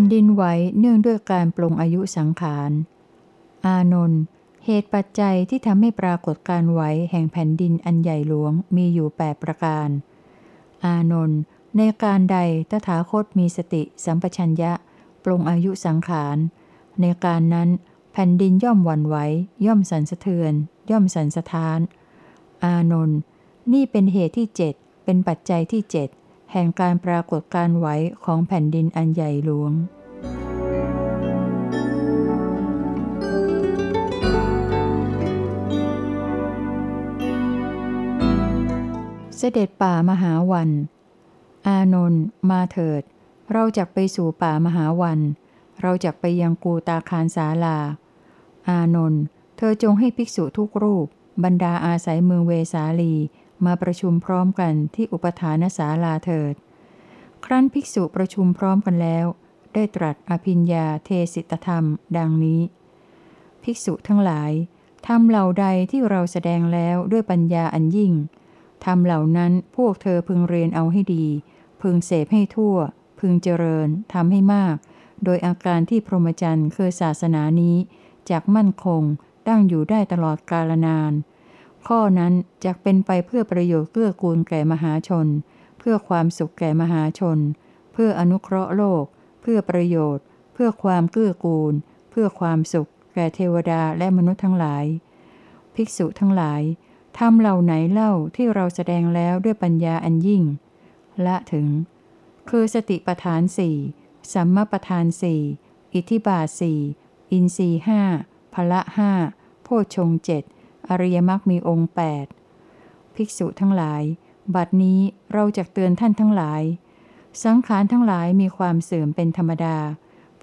ผ่นดินไหวเนื่องด้วยการปลงอายุสังขาร อานนท์เหตุปัจจัยที่ทำให้ปรากฏการไหวแห่งแผ่นดินอันใหญ่หลวงมีอยู่แปประการ อานนท์ในการใดตถาคตมีสติสัมปชัญญะปลงอายุสังขาร ในการนั้นแผ่นดินย่อมหวั่นไหวย่อมสันสะเทือน ย่อมสันสะท้าน อานนท์นี่เป็นเหตุที่เจ็ดเป็นปัจจัยที่เจ็ด แห่งการปรากฏการไหวของแผ่นดินอันใหญ่หลวง เสด็จป่ามหาวัน อานนท์มาเถิด เราจะไปสู่ป่ามหาวัน เราจะไปยังกูตาคารสาลา อานนท์เธอจงให้ภิกษุทุกรูป บรรดาอาศัยเมืองเวสาลี มาประชุมพร้อมกันที่อุปทานศาลาเถิด ครั้นภิกษุประชุมพร้อมกันแล้ว ได้ตรัสอภิญญาเทสิตธรรม ดังนี้ ภิกษุทั้งหลายทำเหล่าใดที่เราแสดงแล้วด้วยปัญญาอันยิ่งทำเหล่านั้นพวกเธอพึงเรียนเอาให้ดี พึงเสพให้ทั่ว พึงเจริญทำให้มาก โดยอาการที่พรหมจรรย์คือศาสนานี้จากมั่นคงตั้งอยู่ได้ตลอดกาลนาน ข้อนั้นจะเป็นไปเพื่อประโยชน์เกื้อกูลแก่มหาชน เพื่อความสุขแก่มหาชน เพื่ออนุเคราะห์โลก เพื่อประโยชน์ เพื่อความเกื้อกูล เพื่อความสุข แก่เทวดาและมนุษย์ทั้งหลาย ภิกษุทั้งหลายทำเหล่าไหนเล่าที่เราแสดงแล้วด้วยปัญญาอันยิ่ง ละถึง คือสติปทานสี่สัมมาปทานสี่อิทิบาสี่อินรีห้าพละห้าโพชงเจ็ด อริยมรรคมีองค์ 8 ภิกษุทั้งหลาย บัดนี้เราจะเตือนท่านทั้งหลาย สังขารทั้งหลายมีความเสื่อมเป็นธรรมดา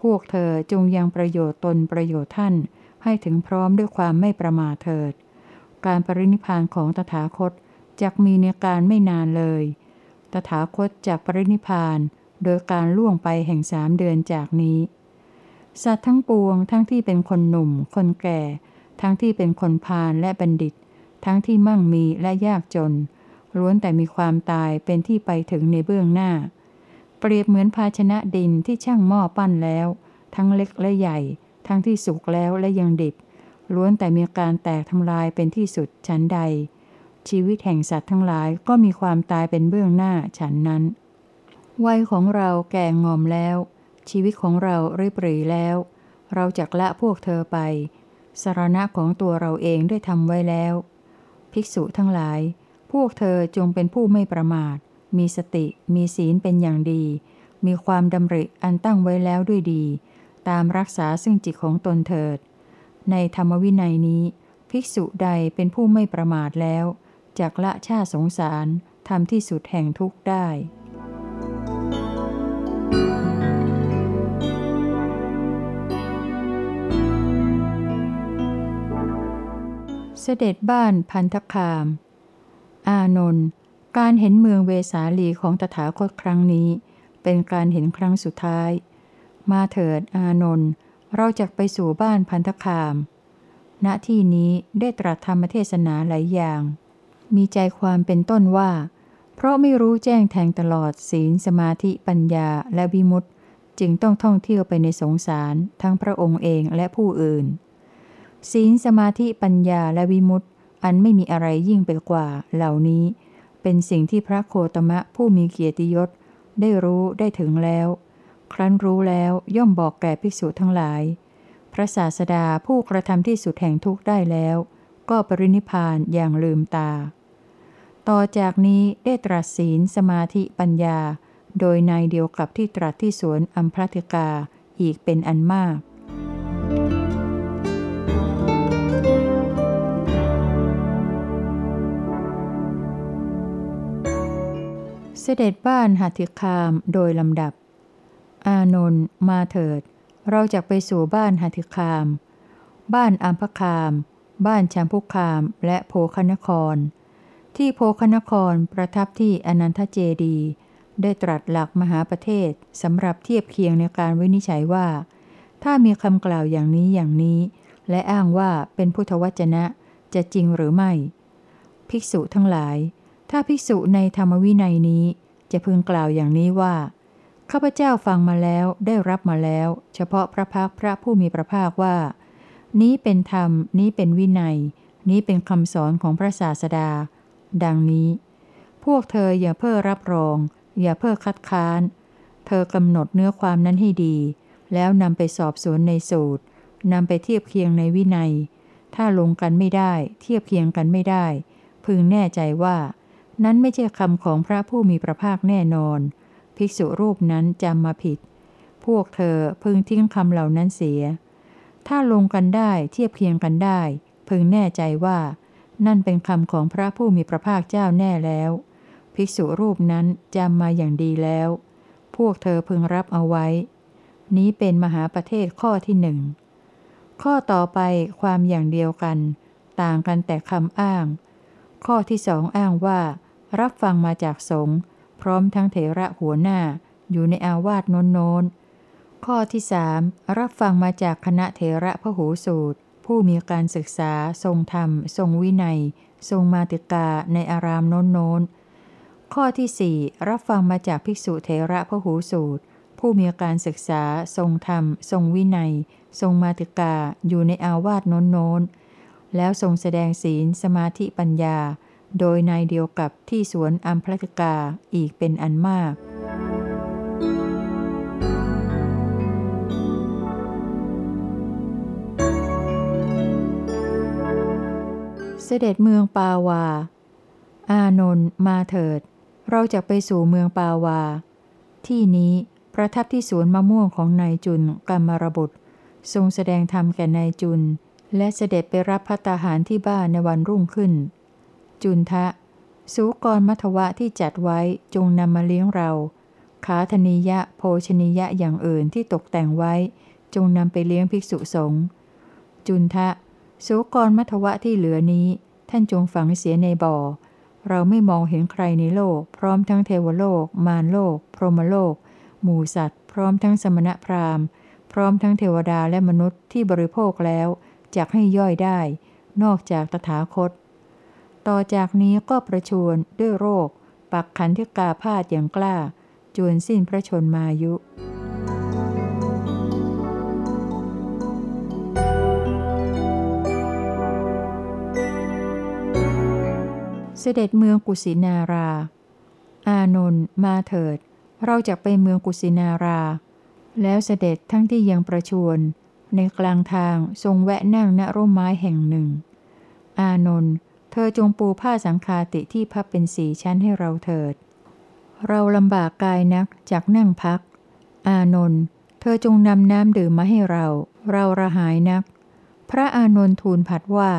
พวกเธอจงยังประโยชน์ตนประโยชน์ท่าน ให้ถึงพร้อมด้วยความไม่ประมาทเถิด การปรินิพานของตถาคตจะมีในการไม่นานเลย ตถาคตจากปรินิพาน โดยการล่วงไปแห่งสามเดือนจากนี้ สัตว์ทั้งปวงทั้งที่เป็นคนหนุ่ม คนแก่ ทั้งที่เป็นคนพาลและบัณฑิต ทั้งที่มั่งมีและยากจน ล้วนแต่มีความตายเป็นที่ไปถึงในเบื้องหน้า เปรียบเหมือนภาชนะดินที่ช่างหม้อปั้นแล้ว ทั้งเล็กและใหญ่ ทั้งที่สุกแล้วและยังดิบ ล้วนแต่มีการแตกทำลายเป็นที่สุดฉันใด ชีวิตแห่งสัตว์ทั้งหลายก็มีความตายเป็นเบื้องหน้าฉันนั้น วัยของเราแก่งอมแล้ว ชีวิตของเราเริบรีแล้ว เราจักละพวกเธอไป สารณะของตัวเราเองได้ทำไว้แล้ว ภิกษุทั้งหลาย พวกเธอจงเป็นผู้ไม่ประมาท มีสติ มีศีลเป็นอย่างดี มีความดำริอันตั้งไว้แล้วด้วยดี ตามรักษาซึ่งจิตของตนเถิด ในธรรมวินัยนี้ ภิกษุใดเป็นผู้ไม่ประมาทแล้วจากละชาสงสารทำที่สุดแห่งทุกข์ได้ เสด็จบ้านพันธคาม อานนท์การเห็นเมืองเวสาลีของตถาคตครั้งนี้ เป็นการเห็นครั้งสุดท้าย มาเถิดอานนท์เราจะไปสู่บ้านพันธคาม ณที่นี้ได้ตรัสธรรมเทศนาหลายอย่าง มีใจความเป็นต้นว่า เพราะไม่รู้แจ้งแทงตลอดศีลสมาธิปัญญาและวิมุตติ จึงต้องท่องเที่ยวไปในสงสาร ทั้งพระองค์เองและผู้อื่น ศีลสมาธิปัญญาและวิมุตติ อันไม่มีอะไรยิ่งไปกว่า เหล่านี้ เป็นสิ่งที่พระโคตมะผู้มีเกียรติยศ ได้รู้ได้ถึงแล้ว ครั้นรู้แล้วย่อมบอกแก่ภิกษุทั้งหลาย พระศาสดาผู้กระทำที่สุดแห่งทุกข์ได้แล้ว ก็ปรินิพานอย่างลืมตา ต่อจากนี้ได้ตรัสศีลสมาธิปัญญา โดยในเดียวกับที่ตรัสที่สวนอัมพรติกาอีกเป็นอันมาก เสด็จบ้านหัตถิคามโดยลำดับ อานนท์มาเถิด เราจะไปสู่บ้านหัตถิคาม บ้านอัมพคาม บ้านชัมพุคามและโพคนคร ที่โพคนครประทับที่อนันทเจดี ได้ตรัสหลักมหาประเทศสำหรับเทียบเคียงในการวินิจฉัยว่า ถ้ามีคำกล่าวอย่างนี้อย่างนี้ และอ้างว่าเป็นพุทธวจนะจะจริงหรือไม่ ภิกษุทั้งหลาย ถ้าภิกษุในธรรมวินัยนี้ จะพึงกล่าวอย่างนี้ว่า ข้าพเจ้าฟังมาแล้วได้รับมาแล้ว เฉพาะพระพักพระผู้มีพระภาคว่า นี้เป็นธรรม นี้เป็นวินัย นี้เป็นคำสอนของพระศาสดา ดังนี้ พวกเธออย่าเพ้อรับรอง อย่าเพ้อคัดค้าน เธอกำหนดเนื้อความนั้นให้ดี แล้วนำไปสอบสวนในสูตรนำไปเทียบเคียงในวินัย ถ้าลงกันไม่ได้ เทียบเคียงกันไม่ได้ พึงแน่ใจว่า นั้นไม่ใช่คำของพระผู้มีพระภาคแน่นอน ภิกษุรูปนั้นจำมาผิด พวกเธอพึงทิ้งคำเหล่านั้นเสีย ถ้าลงกันได้เทียบเคียงกันได้ พึงแน่ใจว่า นั่นเป็นคำของพระผู้มีพระภาคเจ้าแน่แล้ว ภิกษุรูปนั้นจำมาอย่างดีแล้ว พวกเธอพึงรับเอาไว้ นี้เป็นมหาประเทศข้อที่หนึ่งข้อต่อไปความอย่างเดียวกัน ต่างกันแต่คำอ้าง ข้อที่สองอ้างว่า รับฟังมาจากสงฆ์พร้อมทั้งเถระหัวหน้าอยู่ในอาวาสโน้นโน้นข้อที่สามรับฟังมาจากคณะเถระพหูสูตร ผู้มีการศึกษา ทรงธรรม ทรงวินัย ทรงมาติกาในอารามโน้นโน้นข้อที่สี่รับฟังมาจากภิกษุเถระพหูสูตร ผู้มีการศึกษา ทรงธรรม ทรงวินัย ทรงมาติกาอยู่ในอาวาสโน้นโน้นแล้วทรงแสดงศีลสมาธิปัญญา โดยในเดียวกับที่สวนอัมพลกาอีกเป็นอันมากเสด็จเมืองปาวา อานนท์มาเถิด เราจะไปสู่เมืองปาวา ที่นี้ประทับที่สวนมะม่วงของนายจุนกรรมรบุตร ทรงแสดงธรรมแก่นายจุน และเสด็จไปรับพัตาหารที่บ้านในวันรุ่งขึ้น จุนทะ สูกรมัทวะที่จัดไว้จงนำมาเลี้ยงเรา ขาธนิยะโภชนิยะอย่างอื่นที่ตกแต่งไว้ จงนำไปเลี้ยงภิกษุสงฆ์จุนทะ สูกรมัทวะที่เหลือนี้ ท่านจงฝังเสียในบ่อ เราไม่มองเห็นใครในโลก พร้อมทั้งเทวโลก มารโลก พรหมโลก หมู่สัตว์ พร้อมทั้งสมณพราหมณ์ พร้อมทั้งเทวดาและมนุษย์ที่บริโภคแล้วจะให้ย่อยได้ นอกจากตถาคต ต่อจากนี้ก็ประชวนด้วยโรค ปักขันธิกาพาดอย่างกล้า จวนสิ้นพระชนมายุ เสด็จเมืองกุสินารา อานนท์มาเถิด เราจะไปเมืองกุสินารา แล้วเสด็จทั้งที่ยังประชวน ในกลางทางทรงแวะนั่งณร่มไม้แห่งหนึ่ง อานนท์ เธอจงปูผ้าสังคาติที่พับเป็นสีชั้นให้เราเถิด เราลำบากกายนักจากนั่งพัก อานนท์ เธอจงนำน้ำดื่มมาให้เรา เราระหายนัก พระอานนท์ทูลผัดว่า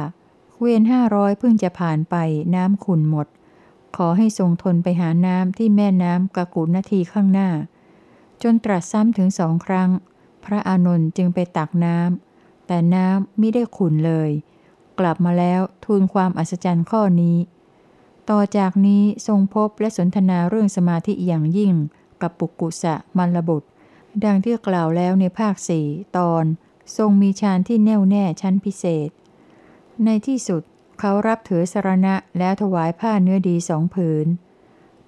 เวียนห้าร้อยเพิ่งจะผ่านไปน้ำขุนหมด ขอให้ทรงทนไปหาน้ำที่แม่น้ำกะกุนาทีข้างหน้า จนตรัสซ้ำถึงสองครั้ง พระอานนท์จึงไปตักน้ำแต่น้ำไม่ได้ขุนเลย กลับมาแล้วทูลความอัศจรรย์ข้อนี้ ต่อจากนี้ทรงพบและสนทนาเรื่องสมาธิอย่างยิ่ง กับปุกุสะมัลบุตร ดังที่กล่าวแล้วในภาคสี่ตอน ทรงมีฌานที่แน่วแน่ชั้นพิเศษ ในที่สุดเขารับถือสารณะแล้วถวายผ้าเนื้อดีสองผืน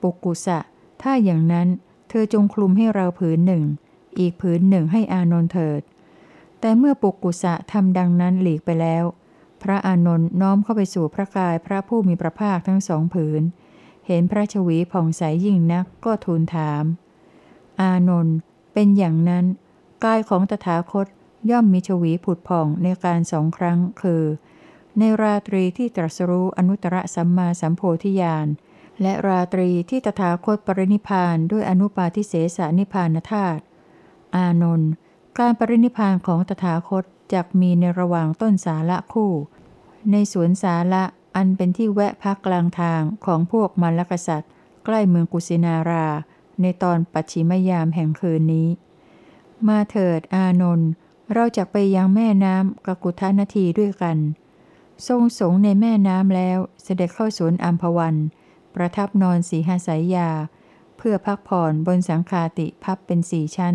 ปุกุสะ ถ้าอย่างนั้นเธอจงคลุมให้เราผืนหนึ่ง อีกผืนหนึ่งให้อานนท์เถิด แต่เมื่อปุกกุสะทำดังนั้นหลีกไปแล้ว พระอานนท์น้อมเข้าไปสู่พระกายพระผู้มีพระภาคทั้งสองผืน เห็นพระชวีผ่องใสยยิ่งนักก็ทูลถาม อานนท์เป็นอย่างนั้น กายของตถาคตย่อมมีชวีผุดผ่องในการสองครั้งคือ ในราตรีที่ตรัสรู้อนุตตรสัมมาสัมโพธิญาณและราตรีที่ตถาคตปรินิพานด้วยอนุปาทิเสสนิพานธาตุ อานนท์ การปรินิพานของตถาคต จักมีในระหว่างต้นสาละคู่ ในสวนสาละอันเป็นที่แวะพักกลางทางของพวกมรรคษัตริย์ ใกล้เมืองกุสินารา ในตอนปัจฉิมยามแห่งคืนนี้ มาเถิดอานนท์เราจะไปยังแม่น้ำกกุทนาทีด้วยกัน ทรงสงในแม่น้ำแล้วเสด็จเข้าสวนอัมพวัน ประทับนอนสีหาสายยา เพื่อพักผ่อนบนสังคาติพับเป็นสี่ชั้น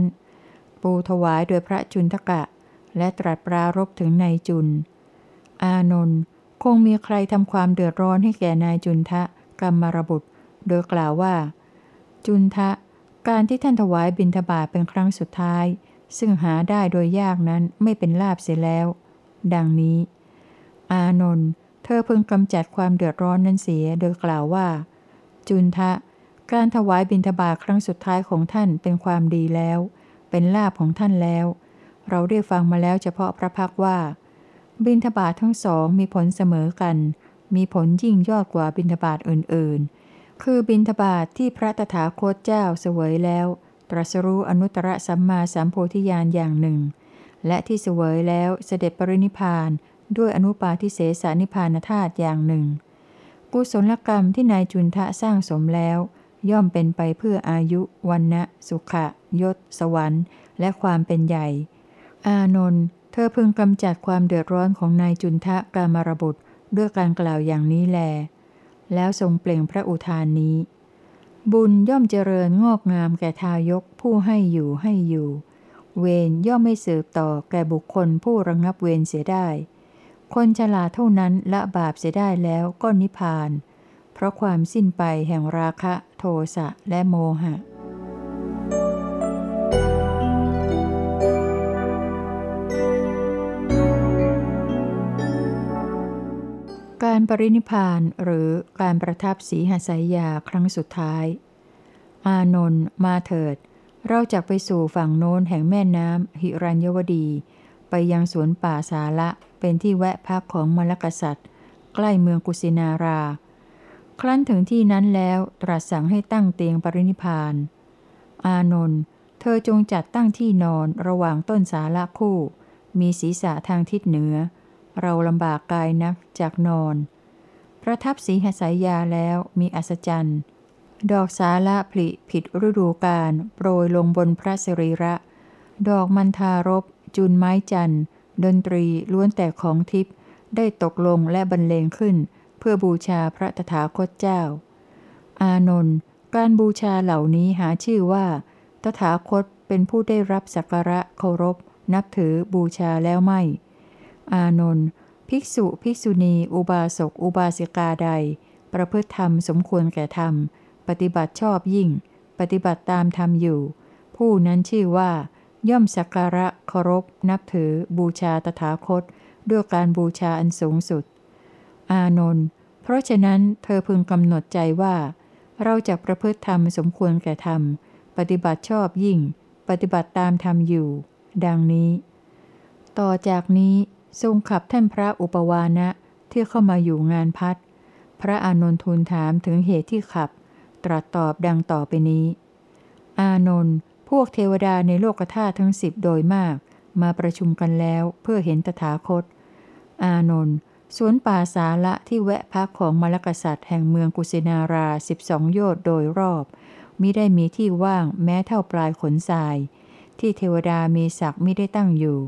ปูถวายโดยพระจุนทกะ และตรัสปรารบถึงนายจุน อานนท์คงมีใครทำความเดือดร้อนให้แก่นายจุนทะกรรมรบุตร โดยกล่าวว่า จุนทะ การที่ท่านถวายบิณฑบาตเป็นครั้งสุดท้าย ซึ่งหาได้โดยยากนั้นไม่เป็นลาบเสียแล้ว ดังนี้ อานนท์เธอพึงกำจัดความเดือดร้อนนั้นเสียโดยกล่าวว่า จุนทะ การถวายบิณฑบาตครั้งสุดท้ายของท่านเป็นความดีแล้ว เป็นลาบของท่านแล้ว เราได้ฟังมาแล้วเฉพาะพระพักว่า บิณฑบาตทั้งสองมีผลเสมอกัน มีผลยิ่งยอดกว่าบิณฑบาตอื่นๆ คือบิณฑบาตทที่พระตถาคตเจ้าเสวยแล้ว ตรัสรู้อนุตตรสัมมาสัมโพธิญาณอย่างหนึ่ง และที่เสวยแล้วเสด็จปรินิพานด้วยอนุปาทิเสสนิพานธาตุอย่างหนึ่ง กุศลกรรมที่นายจุนทะสร้างสมแล้ว ย่อมเป็นไปเพื่ออายุวันนะสุขะ ยศ สวรรค์ และความเป็นใหญ่ อานนท์เธอพึงกำจัดความเดือดร้อนของนายจุนทะกามารบุตรด้วยการกล่าวอย่างนี้แล แล้วทรงเปล่งพระอุทานนี้ บุญย่อมเจริญงอกงามแก่ทายกผู้ให้อยู่ให้อยู่ เวรย่อมไม่สืบต่อแก่บุคคลผู้ระงงับเวรเสียได้ คนฉลาดเท่านั้นละบาปเสียได้แล้วก็นิพพาน เพราะความสิ้นไปแห่งราคะ โทสะและโมหะ การปรินิพานหรือการประทับสีหสายยาครั้งสุดท้าย อานนท์มาเถิด เราจะไปสู่ฝั่งโน้นแห่งแม่น้ำหิรัญยวดี ไปยังสวนป่าสาละเป็นที่แวะพักของมรกษัตริย์ ใกล้เมืองกุสินารา ครั้นถึงที่นั้นแล้วตรัสสั่งให้ตั้งเตียงปรินิพาน อานนท์เธอจงจัดตั้งที่นอนระหว่างต้นสาละคู่ มีศีรษะทางทิศเหนือ เราลำบากกายนักจากนอน ประทับสีหสายยาแล้วมีอัศจรรย์ ดอกสาละผลิผิดฤดูกาลโปรยลงบนพระสรีระ ดอกมันทารบ จุนไม้จันทร์ ดนตรีล้วนแต่ของทิพย์ได้ตกลงและบรรเลงขึ้น เพื่อบูชาพระตถาคตเจ้า อานนท์การบูชาเหล่านี้หาชื่อว่า ตถาคตเป็นผู้ได้รับสักการะเคารพ นับถือบูชาแล้วไม่ อานนท์ภิกษุภิกษุณี อุบาสกอุบาสิกาใด ประพฤติธรรมสมควรแก่ธรรม ปฏิบัติชอบยิ่ง ปฏิบัติตามธรรมอยู่ ผู้นั้นชื่อว่า ย่อมสักการะเคารพ นับถือ บูชาตถาคต ด้วยการบูชาอันสูงสุด อานนท์เพราะฉะนั้นเธอพึงกำหนดใจว่า เราจะประพฤติธรรมสมควรแก่ธรรม ปฏิบัติชอบยิ่ง ปฏิบัติตามธรรมอยู่ ดังนี้ ต่อจากนี้ ทรงขับท่านพระอุปวานะที่เข้ามาอยู่งานพัด พระอานนท์ทูลถามถึงเหตุที่ขับ ตรัสตอบดังต่อไปนี้ อานนท์พวกเทวดาในโลกธาตุทั้งสิบโดยมาก มาประชุมกันแล้วเพื่อเห็นตถาคต อานนท์สวนป่าสาละที่แวะพักของมรกษัตริย์แห่งเมืองกุสินาราสิบสองโยชน์โดยรอบมิได้มีที่ว่างแม้เท่าปลายขนทราย ที่เทวดามีศักดิ์ไม่ได้ตั้งอยู่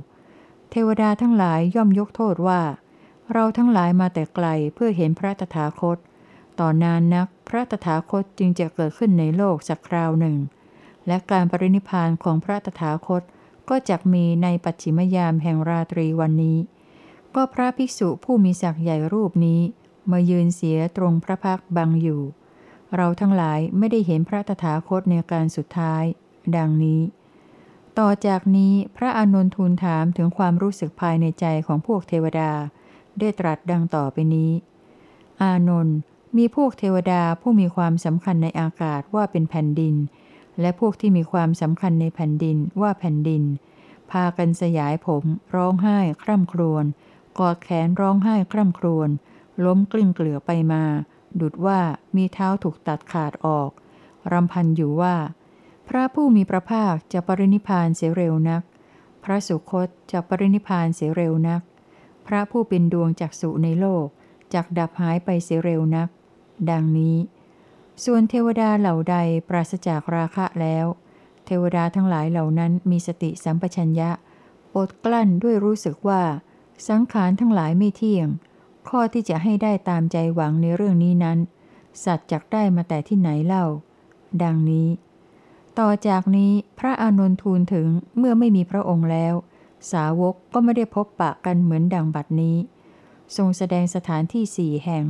เทวดาทั้งหลายย่อมยกโทษว่า เราทั้งหลายมาแต่ไกลเพื่อเห็นพระตถาคต ต่อนานนักพระตถาคตจึงจะเกิดขึ้นในโลกสักคราวหนึ่ง และการปรินิพานของพระตถาคตก็จะมีในปัจฉิมยามแห่งราตรีวันนี้ ก็พระภิกษุผู้มีศักย์ใหญ่รูปนี้มายืนเสียตรงพระพักบังอยู่ เราทั้งหลายไม่ได้เห็นพระตถาคตในการสุดท้าย ดังนี้ ต่อจากนี้พระอานนทูลถามถึงความรู้สึกภายในใจของพวกเทวดา ได้ตรัสดังต่อไปนี้ อานนท์มีพวกเทวดาผู้มีความสำคัญในอากาศว่าเป็นแผ่นดิน และพวกที่มีความสำคัญในแผ่นดินว่าแผ่นดิน พากันสยายผม ร้องไห้คร่ำครวญกอดแขนร้องไห้คร่ำครวญล้มกลิ้งเกลือไปมา ดุดว่ามีเท้าถูกตัดขาดออกรำพันอยู่ว่า พระผู้มีพระภาคจะปรินิพานเสียเร็วนัก พระสุคตจะปรินิพานเสียเร็วนัก พระผู้เป็นดวงจักสุในโลกจักดับหายไปเสียเร็วนัก ดังนี้ ส่วนเทวดาเหล่าใดปราศจากราคะแล้ว เทวดาทั้งหลายเหล่านั้นมีสติสัมปชัญญะอดกลั้นด้วยรู้สึกว่า สังขารทั้งหลายไม่เที่ยง ข้อที่จะให้ได้ตามใจหวังในเรื่องนี้นั้น สัตว์จักได้มาแต่ที่ไหนเล่า ดังนี้ ต่อจากนี้พระอานนทูลถึงเมื่อไม่มีพระองค์แล้ว สาวกก็ไม่ได้พบปะกันเหมือนดังบัดนี้ ทรงแสดงสถานที่สี่แห่ง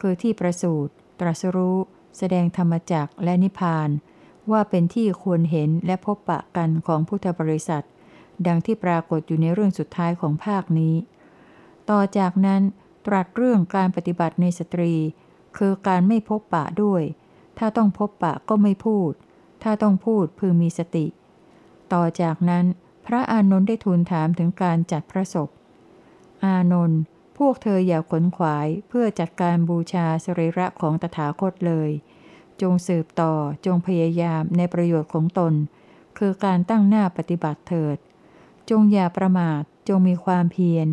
คือที่ประสูตรตรัสรู้ แสดงธรรมจักและนิพพาน ว่าเป็นที่ควรเห็นและพบปะกันของพุทธบริษัท ดังที่ปรากฏอยู่ในเรื่องสุดท้ายของภาคนี้ ต่อจากนั้นตรัสเรื่องการปฏิบัติในสตรี คือการไม่พบปะด้วย ถ้าต้องพบปะก็ไม่พูด ถ้าต้องพูดพึงมีสติ ต่อจากนั้น พระอานนท์ได้ทูลถามถึงการจัดพระศพ อานนท์พวกเธออย่าขนขวายเพื่อจัดการบูชาสรีระของตถาคตเลย จงสืบต่อจงพยายามในประโยชน์ของตน คือการตั้งหน้าปฏิบัติเถิด จงอย่าประมาทจงมีความเพียร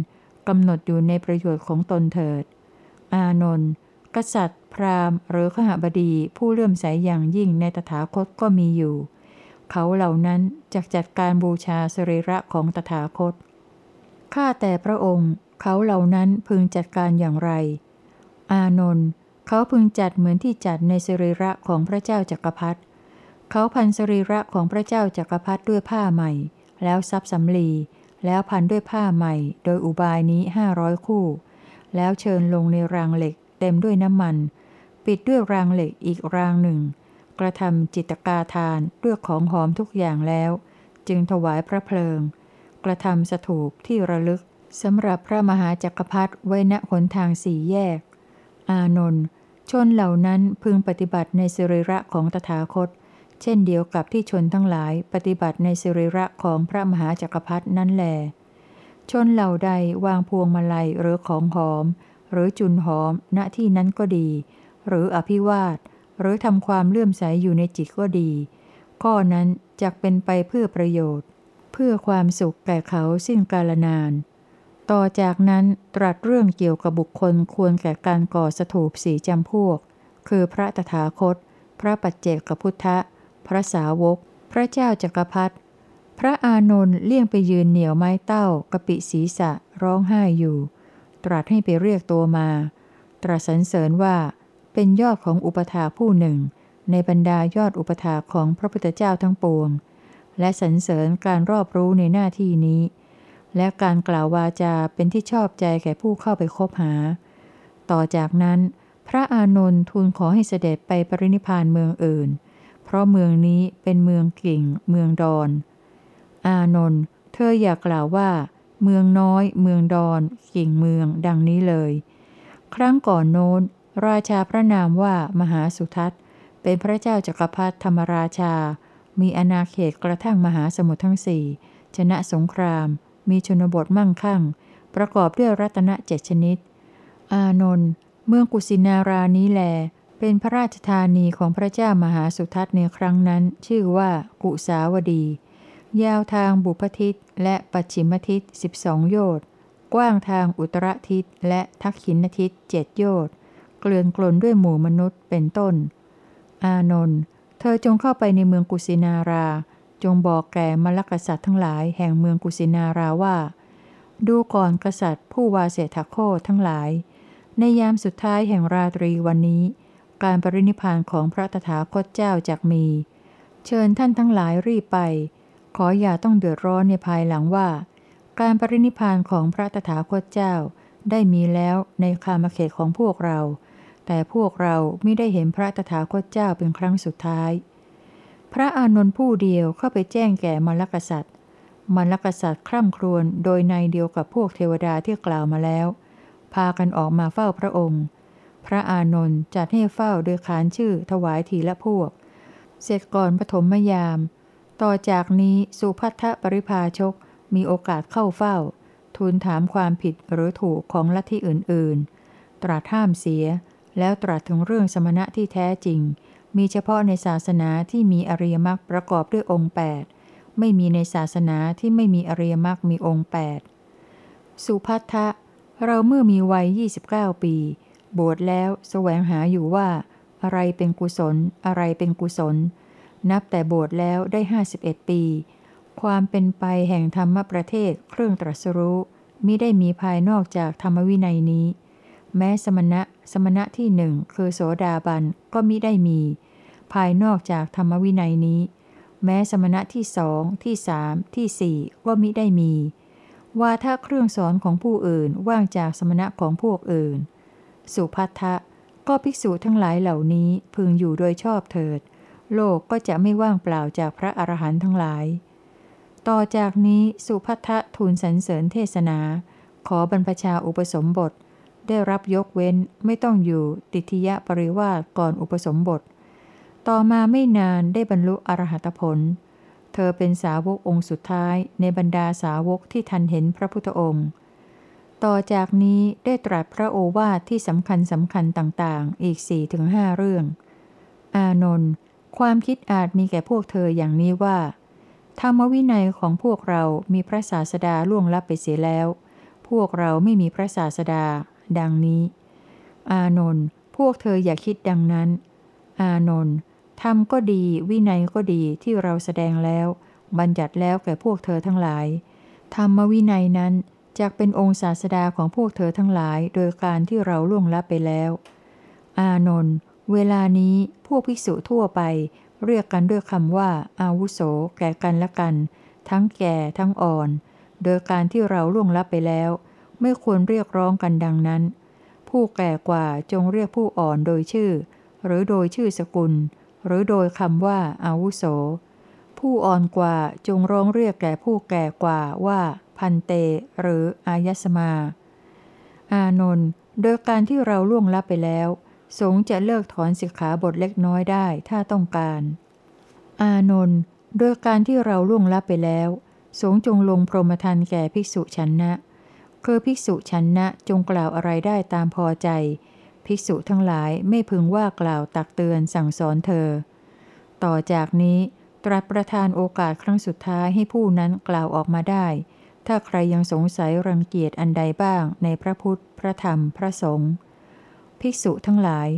กำหนดอยู่ในประโยชน์ของตนเถิด อานนท์กษัตริย์ พราหมณ์หรือขหบดีผู้เลื่อมใสยอย่างยิ่งในตถาคตก็มีอยู่ เขาเหล่านั้นจะจัดการบูชาสรีระของตถาคต ข้าแต่พระองค์ เขาเหล่านั้นพึงจัดการอย่างไร อานนท์เขาพึงจัดเหมือนที่จัดในสรีระของพระเจ้าจักรพรรดิเขาพันสรีระของพระเจ้าจักรพรรดิด้วยผ้าใหม่ แล้วซับสำลี แล้วพันด้วยผ้าใหม่ โดยอุบายนี้ห้าร้อยคู่ แล้วเชิญลงในรางเหล็ก เต็มด้วยน้ำมัน ปิดด้วยรางเหล็กอีกรางหนึ่ง กระทำจิตกาทานด้วยของหอมทุกอย่างแล้ว จึงถวายพระเพลิง กระทำสถูปที่ระลึกสำหรับพระมหาจักรพรรดิไว้ณหนทางสี่แยก อานนท์ชนเหล่านั้นพึงปฏิบัติในสิริระของตถาคต เช่นเดียวกับที่ชนทั้งหลายปฏิบัติในสิริระของพระมหาจักรพรรดินั่นแหลชนเหล่าใดวางพวงมาลัยหรือของหอม หรือจุนหอม ณที่นั้นก็ดี หรืออภิวาท หรือทำความเลื่อมใสอยู่ในจิตก็ดี ข้อนั้นจะเป็นไปเพื่อประโยชน์ เพื่อความสุขแก่เขาสิ้นกาลนาน ต่อจากนั้นตรัสเรื่องเกี่ยวกับบุคคลควรแก่การก่อสถูปสีจำพวก คือพระตถาคต พระปัจเจกพุทธะ พระสาวก พระเจ้าจักรพรรดิพระอานนท์เลี่ยงไปยืนเหนียวไม้เต้ากระปิศีรษะร้องไห้อยู่ ตรัสให้ไปเรียกตัวมา ตรัสสรรเสริญว่า เป็นยอดของอุปถาผู้หนึ่ง ในบรรดายอดอุปถาของพระพุทธเจ้าทั้งปวง และสรรเสริญการรอบรู้ในหน้าที่นี้ และการกล่าววาจาเป็นที่ชอบใจแก่ผู้เข้าไปคบหา ต่อจากนั้น พระอานนท์ทูลขอให้เสด็จไปปรินิพานเมืองอื่น เพราะเมืองนี้เป็นเมืองกิ่ง เมืองดอน อานนท์เธออยากกล่าวว่า เมืองน้อย เมืองดอนกิ่งเมือง ดังนี้เลย ครั้งก่อนโน้น ราชาพระนามว่ามหาสุทัศน์ เป็นพระเจ้าจักรพรรดิธรรมราชา มีอาณาเขตกระทั่งมหาสมุทรทั้งสี่ชนะสงคราม มีชนบทมั่งคั่ง ประกอบด้วยรัตนเจ็ดชนิด อานนท์เมืองกุสินารานี้แล เป็นพระราชธานีของพระเจ้ามหาสุทัศน์ในครั้งนั้น ชื่อว่ากุสาวดี ยาวทางบุพทิศและปัจฉิมทิศสิบสองโยชน์ กว้างทางอุตรทิศและทักขินทิศเจ็ดโยชน์ เกลื่อนกลนด้วยหมู่มนุษย์เป็นต้น อานนท์เธอจงเข้าไปในเมืองกุสินารา จงบอกแก่มลกษัตริย์ทั้งหลายแห่งเมืองกุสินาราว่า ดูก่อนกษัตริย์ผู้วาเสถโคทั้งหลาย ในยามสุดท้ายแห่งราตรีวันนี้ การปรินิพานของพระตถาคตเจ้าจากมี เชิญท่านทั้งหลายรีบไป ขออย่าต้องเดือดร้อนในภายหลังว่า การปรินิพานของพระตถาคตเจ้าได้มีแล้วในคามเขตของพวกเรา แต่พวกเราไม่ได้เห็นพระตถาคตเจ้าเป็นครั้งสุดท้าย พระอานนท์ผู้เดียวเข้าไปแจ้งแก่มลกษัตริย์มลกษัตริย์คร่ำครวญโดยในเดียวกับพวกเทวดาที่กล่าวมาแล้ว พากันออกมาเฝ้าพระองค์ พระอานนท์จัดให้เฝ้าโดยขานชื่อถวายทีละพวก เสร็จก่อนปฐมยาม ต่อจากนี้สุพัทธปริภาชกมีโอกาสเข้าเฝ้า ทูลถามความผิดหรือถูกของลัทธิอื่นๆ ตรัสห้ามเสีย แล้วตรัสถึงเรื่องสมณะที่แท้จริง มีเฉพาะในศาสนาที่มีอริยมรรคประกอบด้วยองค์ 8 ไม่มีในศาสนาที่ไม่มีอริยมรรคมีองค์ 8 สุพัทธะเราเมื่อมีวัย 29 ปี บวชแล้วแสวงหาอยู่ว่า อะไรเป็นกุศล อะไรเป็นกุศล นับแต่บวชแล้วได้51ปี ความเป็นไปแห่งธรรมประเทศเครื่องตรัสรู้มิได้มีภายนอกจากธรรมวินัยนี้ แม้สมณะสมณะที่หนึ่งคือโสดาบันก็มิได้มี ภายนอกจากธรรมวินัยนี้ แม้สมณะที่สองที่สามที่สี่ก็มิได้มี ว่าถ้าเครื่องสอนของผู้อื่นว่างจากสมณะของพวกอื่น สุพัทธะก็ภิกษุทั้งหลายเหล่านี้พึงอยู่โดยชอบเถิด โลกก็จะไม่ว่างเปล่าจากพระอรหันต์ทั้งหลาย ต่อจากนี้สุพัทธทูลสรรเสริญเทศนา ขอบรรพชาอุปสมบท ได้รับยกเว้นไม่ต้องอยู่ติทยะปริวาสก่อนอุปสมบท ต่อมาไม่นานได้บรรลุอรหัตผล เธอเป็นสาวกองค์สุดท้ายในบรรดาสาวกที่ทันเห็นพระพุทธองค์ ต่อจากนี้ได้ตรัสพระโอวาทที่สำคัญสำคัญต่างๆ อีกสี่ถึงห้าเรื่อง อานนท์ ความคิดอาจมีแก่พวกเธออย่างนี้ว่า ธรรมวินัยของพวกเรามีพระศาสดาล่วงลับไปเสียแล้ว พวกเราไม่มีพระศาสดา ดังนี้ อานนท์พวกเธออย่าคิดดังนั้น อานนท์ธรรมก็ดีวินัยก็ดีที่เราแสดงแล้ว บัญญัติแล้วแก่พวกเธอทั้งหลาย ธรรมวินัยนั้นจะเป็นองค์ศาสดาของพวกเธอทั้งหลาย โดยการที่เราล่วงลับไปแล้ว อานนท์ เวลานี้พวกภิกษุทั่วไป เรียกกันด้วยคำว่า อาวุโส แก่กันและกัน ทั้งแก่ทั้งอ่อน โดยการที่เราล่วงลับไปแล้ว ไม่ควรเรียกร้องกันดังนั้น ผู้แก่กว่าจงเรียกผู้อ่อนโดยชื่อ หรือโดยชื่อสกุล หรือโดยคำว่าอาวุโส ผู้อ่อนกว่าจงร้องเรียกแก่ผู้แก่กว่าว่าพันเต หรืออายสมา อานนท์โดยการที่เราล่วงลับไปแล้ว สงฆ์จะเลิกถอนสิกขาบทเล็กน้อยได้ถ้าต้องการ อานนท์โดยการที่เราล่วงลับไปแล้ว สงฆ์จงลงพรหมทานแก่ภิกษุชันนะ คือภิกษุชันนะจงกล่าวอะไรได้ตามพอใจ ภิกษุทั้งหลายไม่พึงว่ากล่าวตักเตือนสั่งสอนเธอ ต่อจากนี้ตรัสประทานโอกาสครั้งสุดท้ายให้ผู้นั้นกล่าวออกมาได้ ถ้าใครยังสงสัยรังเกียจอันใดบ้างในพระพุทธ พระธรรม พระสงฆ์ ภิกษุทั้งหลาย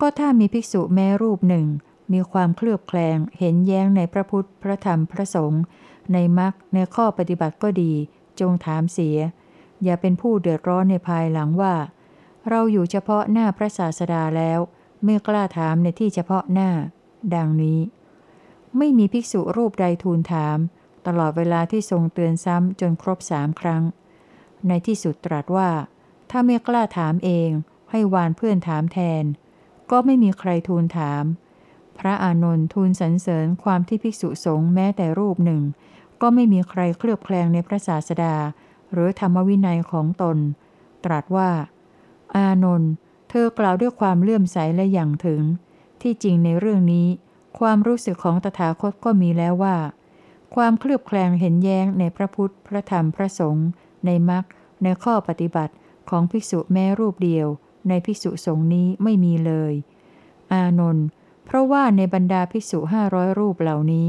ก็ถ้ามีภิกษุแม้รูปหนึ่ง มีความเคลือบแคลงเห็นแย้งในพระพุทธพระธรรมพระสงฆ์ในมรรคในข้อปฏิบัติก็ดี จงถามเสีย อย่าเป็นผู้เดือดร้อนในภายหลังว่า เราอยู่เฉพาะหน้าพระศาสดาแล้วไม่กล้าถามในที่เฉพาะหน้า ดังนี้ ไม่มีภิกษุรูปใดทูลถาม ตลอดเวลาที่ทรงเตือนซ้ำจนครบสามครั้ง ในที่สุดตรัสว่า ถ้าไม่กล้าถามเอง ให้วานเพื่อนถามแทน ก็ไม่มีใครทูลถาม พระอานนท์ทูลสรรเสริญความที่ภิกษุสงฆ์แม้แต่รูปหนึ่ง ก็ไม่มีใครเคลือบแคลงในพระศาสดา หรือธรรมวินัยของตน ตรัสว่า อานนท์เธอกล่าวด้วยความเลื่อมใสและอย่างถึง ที่จริงในเรื่องนี้ ความรู้สึกของตถาคตก็มีแล้วว่า ความเคลือบแคลงเห็นแย้งในพระพุทธ พระธรรมพระสงฆ์ในมรรคในข้อปฏิบัติของภิกษุแม้รูปเดียว ในภิกษุสงฆ์นี้ไม่มีเลย อานนท์เพราะว่าในบรรดาภิกษุห้าร้อยรูปเหล่านี้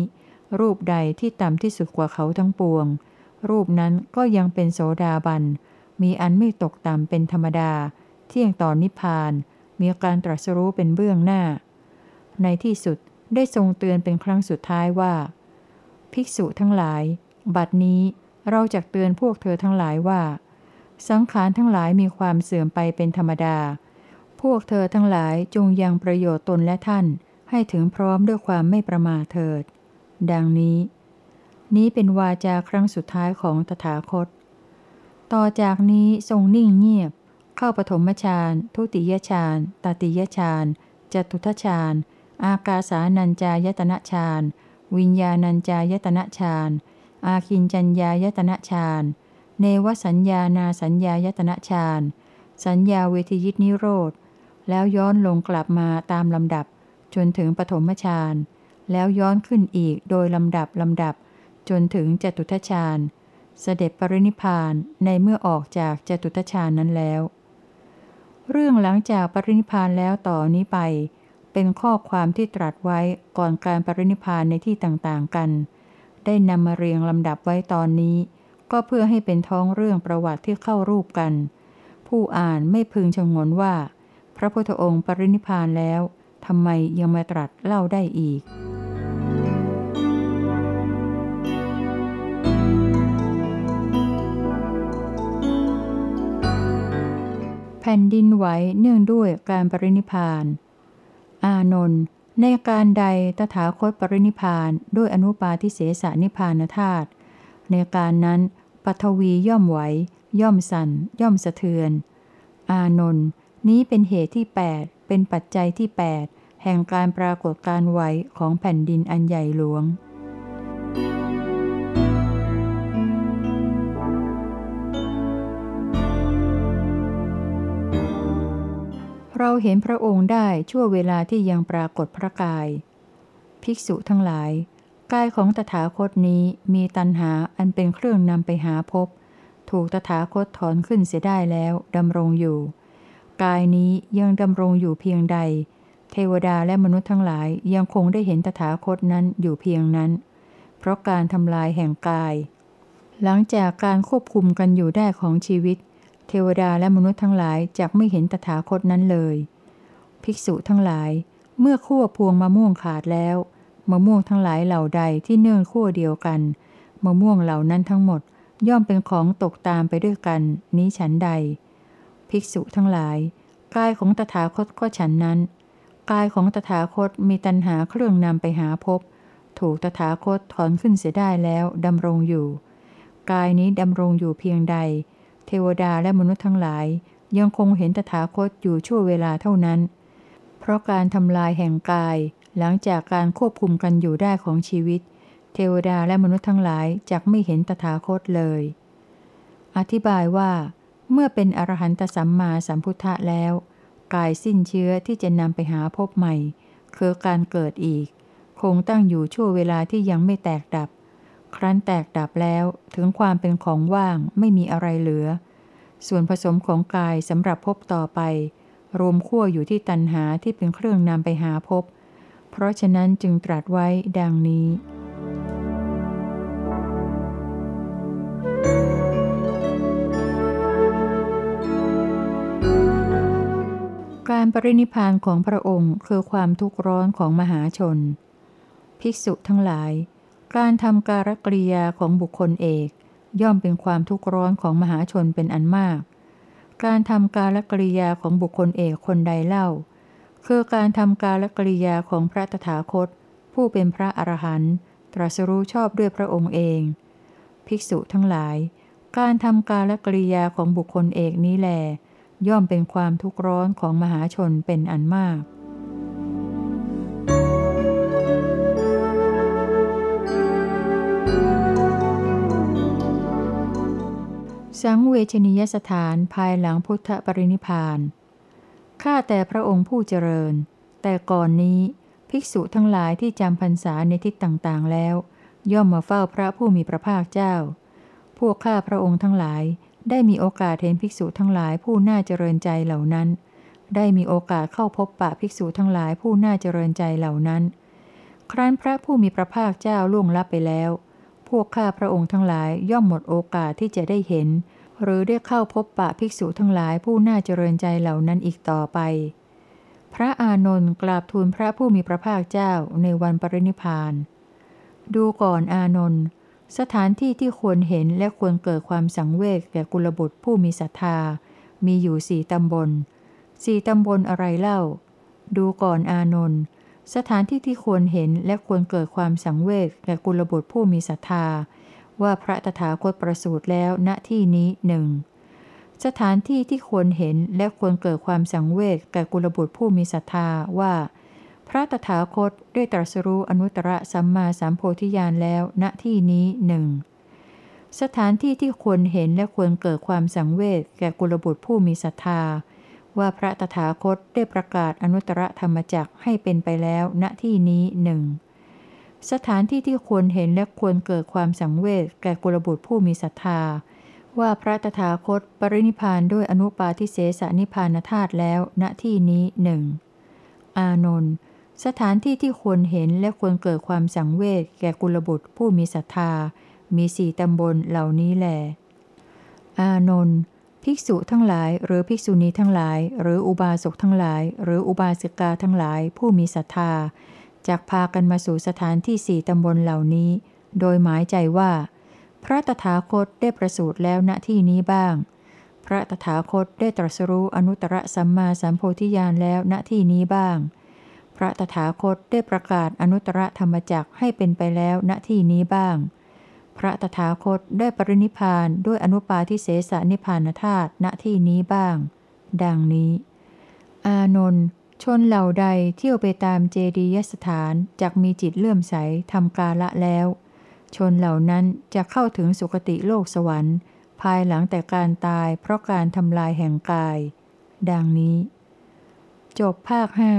รูปใดที่ต่ำที่สุดกว่าเขาทั้งปวง รูปนั้นก็ยังเป็นโสดาบัน มีอันไม่ตกต่ำเป็นธรรมดา เที่ยงต่อนนิพพาน มีการตรัสรู้เป็นเบื้องหน้า ในที่สุดได้ทรงเตือนเป็นครั้งสุดท้ายว่า ภิกษุทั้งหลาย บัดนี้เราจะเตือนพวกเธอทั้งหลายว่า สังขารทั้งหลายมีความเสื่อมไปเป็นธรรมดา พวกเธอทั้งหลายจงยังประโยชน์ตนและท่าน ให้ถึงพร้อมด้วยความไม่ประมาทเถิด ดังนี้ นี้เป็นวาจาครั้งสุดท้ายของตถาคต ต่อจากนี้ทรงนิ่งเงียบ เข้าปฐมฌานทุติยฌานตติยฌานจตุทฌานอากาสานัญจายตนะฌานวิญญาณัญจายตนะฌานอาคินจัญญายตนะฌาน เนวสัญญานาสัญญายตนะฌานสัญญาเวทียิตนิโรธ แล้วย้อนลงกลับมาตามลำดับ จนถึงปฐมฌานแล้วย้อนขึ้นอีกโดยลำดับลำดับ จนถึงจตุทชาญ เสด็จปรินิพานในเมื่อออกจากจตุทชาญนั้นแล้ว เรื่องหลังจากปรินิพานแล้วต่อนี้ไป เป็นข้อความที่ตรัสไว้ก่อนการปรินิพานในที่ต่างๆกัน ได้นำมาเรียงลำดับไว้ตอนนี้ ก็เพื่อให้เป็นท้องเรื่องประวัติที่เข้ารูปกัน ผู้อ่านไม่พึงชงนว่า พระพุทธองค์ปรินิพานแล้วทำไมยังมาตรัสเล่าได้อีก แผ่นดินไหวเนื่องด้วยการปรินิพาน อานนท์ในการใดตถาคตปรินิพานด้วยอนุปาทิเสสนิพานธาตุ ในการนั้นปัทวีย่อมไหว ย่อมสัน่น ย่อมสะเทือน อานนท์นี้เป็นเหตุที่ 8 เป็นปัจจัยที่8แห่แห่งการปรากฏการไหวของแผ่นดินอันใหญ่หลวง เราเห็นพระองค์ได้ชั่วเวลาที่ยังปรากฏพระกาย ภิกษุทั้งหลาย กายของตถาคตนี้มีตันหาอันเป็นเครื่องนำไปหาพบ ถูกตถาคตถอนขึ้นเสียได้แล้วดำรงอยู่ กายนี้ยังดำรงอยู่เพียงใด เทวดาและมนุษย์ทั้งหลายยังคงได้เห็นตถาคตนั้นอยู่เพียงนั้น เพราะการทำลายแห่งกาย หลังจากการควบคุมกันอยู่ได้ของชีวิต เทวดาและมนุษย์ทั้งหลายจะไม่เห็นตถาคตนั้นเลย ภิกษุทั้งหลาย เมื่อขั้วพวงมะม่วงขาดแล้ว มะม่วงทั้งหลายเหล่าใดที่เนื่องขั้วเดียวกัน มะม่วงเหล่านั้นทั้งหมดย่อมเป็นของตกตามไปด้วยกัน นี้ฉันใด ภิกษุทั้งหลาย กายของตถาคตก็ฉันนั้น กายของตถาคตมีตัณหาเครื่องนำไปหาพบ ถูกตถาคตถอนขึ้นเสียได้แล้วดำรงอยู่ กายนี้ดำรงอยู่เพียงใด เทวดาและมนุษย์ทั้งหลาย ยังคงเห็นตถาคตอยู่ชั่วเวลาเท่านั้น เพราะการทำลายแห่งกาย หลังจากการควบคุมกันอยู่ได้ของชีวิต เทวดาและมนุษย์ทั้งหลายจักไม่เห็นตถาคตเลย อธิบายว่า เมื่อเป็นอรหันตสัมมาสัมพุทธะแล้ว กายสิ้นเชื้อที่จะนำไปหาพบใหม่ คือการเกิดอีก คงตั้งอยู่ชั่วเวลาที่ยังไม่แตกดับ ครั้นแตกดับแล้วถึงความเป็นของว่างไม่มีอะไรเหลือ ส่วนผสมของกายสำหรับพบต่อไป รวมขั้วอยู่ที่ตันหาที่เป็นเครื่องนำไปหาพบ เพราะฉะนั้นจึงตรัสไว้ดังนี้การปรินิพพานของพระองค์คือความทุกข์ร้อนของมหาชน ภิกษุทั้งหลาย การทำการกริยาของบุคคลเอก ย่อมเป็นความทุกข์ร้อนของมหาชนเป็นอันมาก การทำการกริยาของบุคคลเอกคนใดเล่า คือการทำการกริยาของพระตถาคต ผู้เป็นพระอรหันต์ตรัสรู้ชอบด้วยพระองค์เอง ภิกษุทั้งหลาย การทำการกริยาของบุคคลเอกนี้แล ย่อมเป็นความทุกข์ร้อนของมหาชนเป็นอันมากสังเวชนียสถานภายหลังพุทธปรินิพาน ข้าแต่พระองค์ผู้เจริญ แต่ก่อนนี้ ภิกษุทั้งหลายที่จำพรรษาในทิศต่างๆแล้ว ย่อมมาเฝ้าพระผู้มีพระภาคเจ้า พวกข้าพระองค์ทั้งหลาย ได้มีโอกาสเห็นภิกษุทั้งหลายผู้น่าเจริญใจเหล่านั้น ได้มีโอกาสเข้าพบปะภิกษุทั้งหลายผู้น่าเจริญใจเหล่านั้น ครั้นพระผู้มีพระภาคเจ้าล่วงลับไปแล้ว พวกข้าพระองค์ทั้งหลายย่อมหมดโอกาสที่จะได้เห็น หรือได้เข้าพบปะภิกษุทั้งหลายผู้น่าเจริญใจเหล่านั้นอีกต่อไป พระอานนท์กราบทูลพระผู้มีพระภาคเจ้าในวันปรินิพาน ดูก่อนอานนท์สถานที่ที่ควรเห็นและควรเกิดความสังเวชแก่กุลบุตรผู้มีศรัทธา มีอยู่สี่ตำบล สี่ตำบลอะไรเล่า ดูก่อนอานนท์สถานที่ที่ควรเห็นและควรเกิดความสังเวชแก่กุลบุตรผู้มีศรัทธา ว่าพระตถาคตประสูติแล้วณที่นี้หนึ่งสถานที่ที่ควรเห็นและควรเกิดความสังเวชแก่กุลบุตรผู้มีศรัทธาว่า พระตถาคตได้ตรัสรู้อนุตตรสัมมาสัมโพธิญาณแล้วณที่นี้หนึ่งสถานที่ที่ควรเห็นและควรเกิดความสังเวชแก่กุลบุตรผู้มีศรัทธา ว่าพระตถาคตได้ประกาศอนุตตรธรรมจักให้เป็นไปแล้วณที่นี้หนึ่ง สถานที่ที่ควรเห็นและควรเกิดความสังเวชแก่กุลบุตรผู้มีศรัทธา ว่าพระตถาคตปรินิพานด้วยอนุปาทิเสสนิพานธาตุแล้ว ณที่นี้หนึ่งอานนท์สถานที่ที่ควรเห็นและควรเกิดความสังเวชแก่กุลบุตรผู้มีศรัทธา มีสี่ตำบลเหล่านี้แหลอานนท์ภิกษุทั้งหลายหรือภิกษุณีทั้งหลาย หรืออุบาสกทั้งหลาย หรืออุบาสิกาทั้งหลายผู้มีศรัทธา จากพากันมาสู่สถานที่สี่ตำบลเหล่านี้ โดยหมายใจว่า พระตถาคตได้ประสูติแล้วณที่นี้บ้าง พระตถาคตได้ตรัสรู้อนุตตรสัมมาสัมโพธิญาณแล้วณที่นี้บ้าง พระตถาคตได้ประกาศอนุตตรธรรมจักให้เป็นไปแล้วณที่นี้บ้าง พระตถาคตได้ปรินิพานด้วยอนุปาทิเสสนิพานธาตุณที่นี้บ้าง ดังนี้ อานนท์ ชนเหล่าใดเที่ยวไปตามเจดียสถานจากมีจิตเลื่อมใสทำกาละแล้ว ชนเหล่านั้นจะเข้าถึงสุคติโลกสวรรค์ ภายหลังแต่การตายเพราะการทำลายแห่งกาย ดังนี้ จบภาคห้า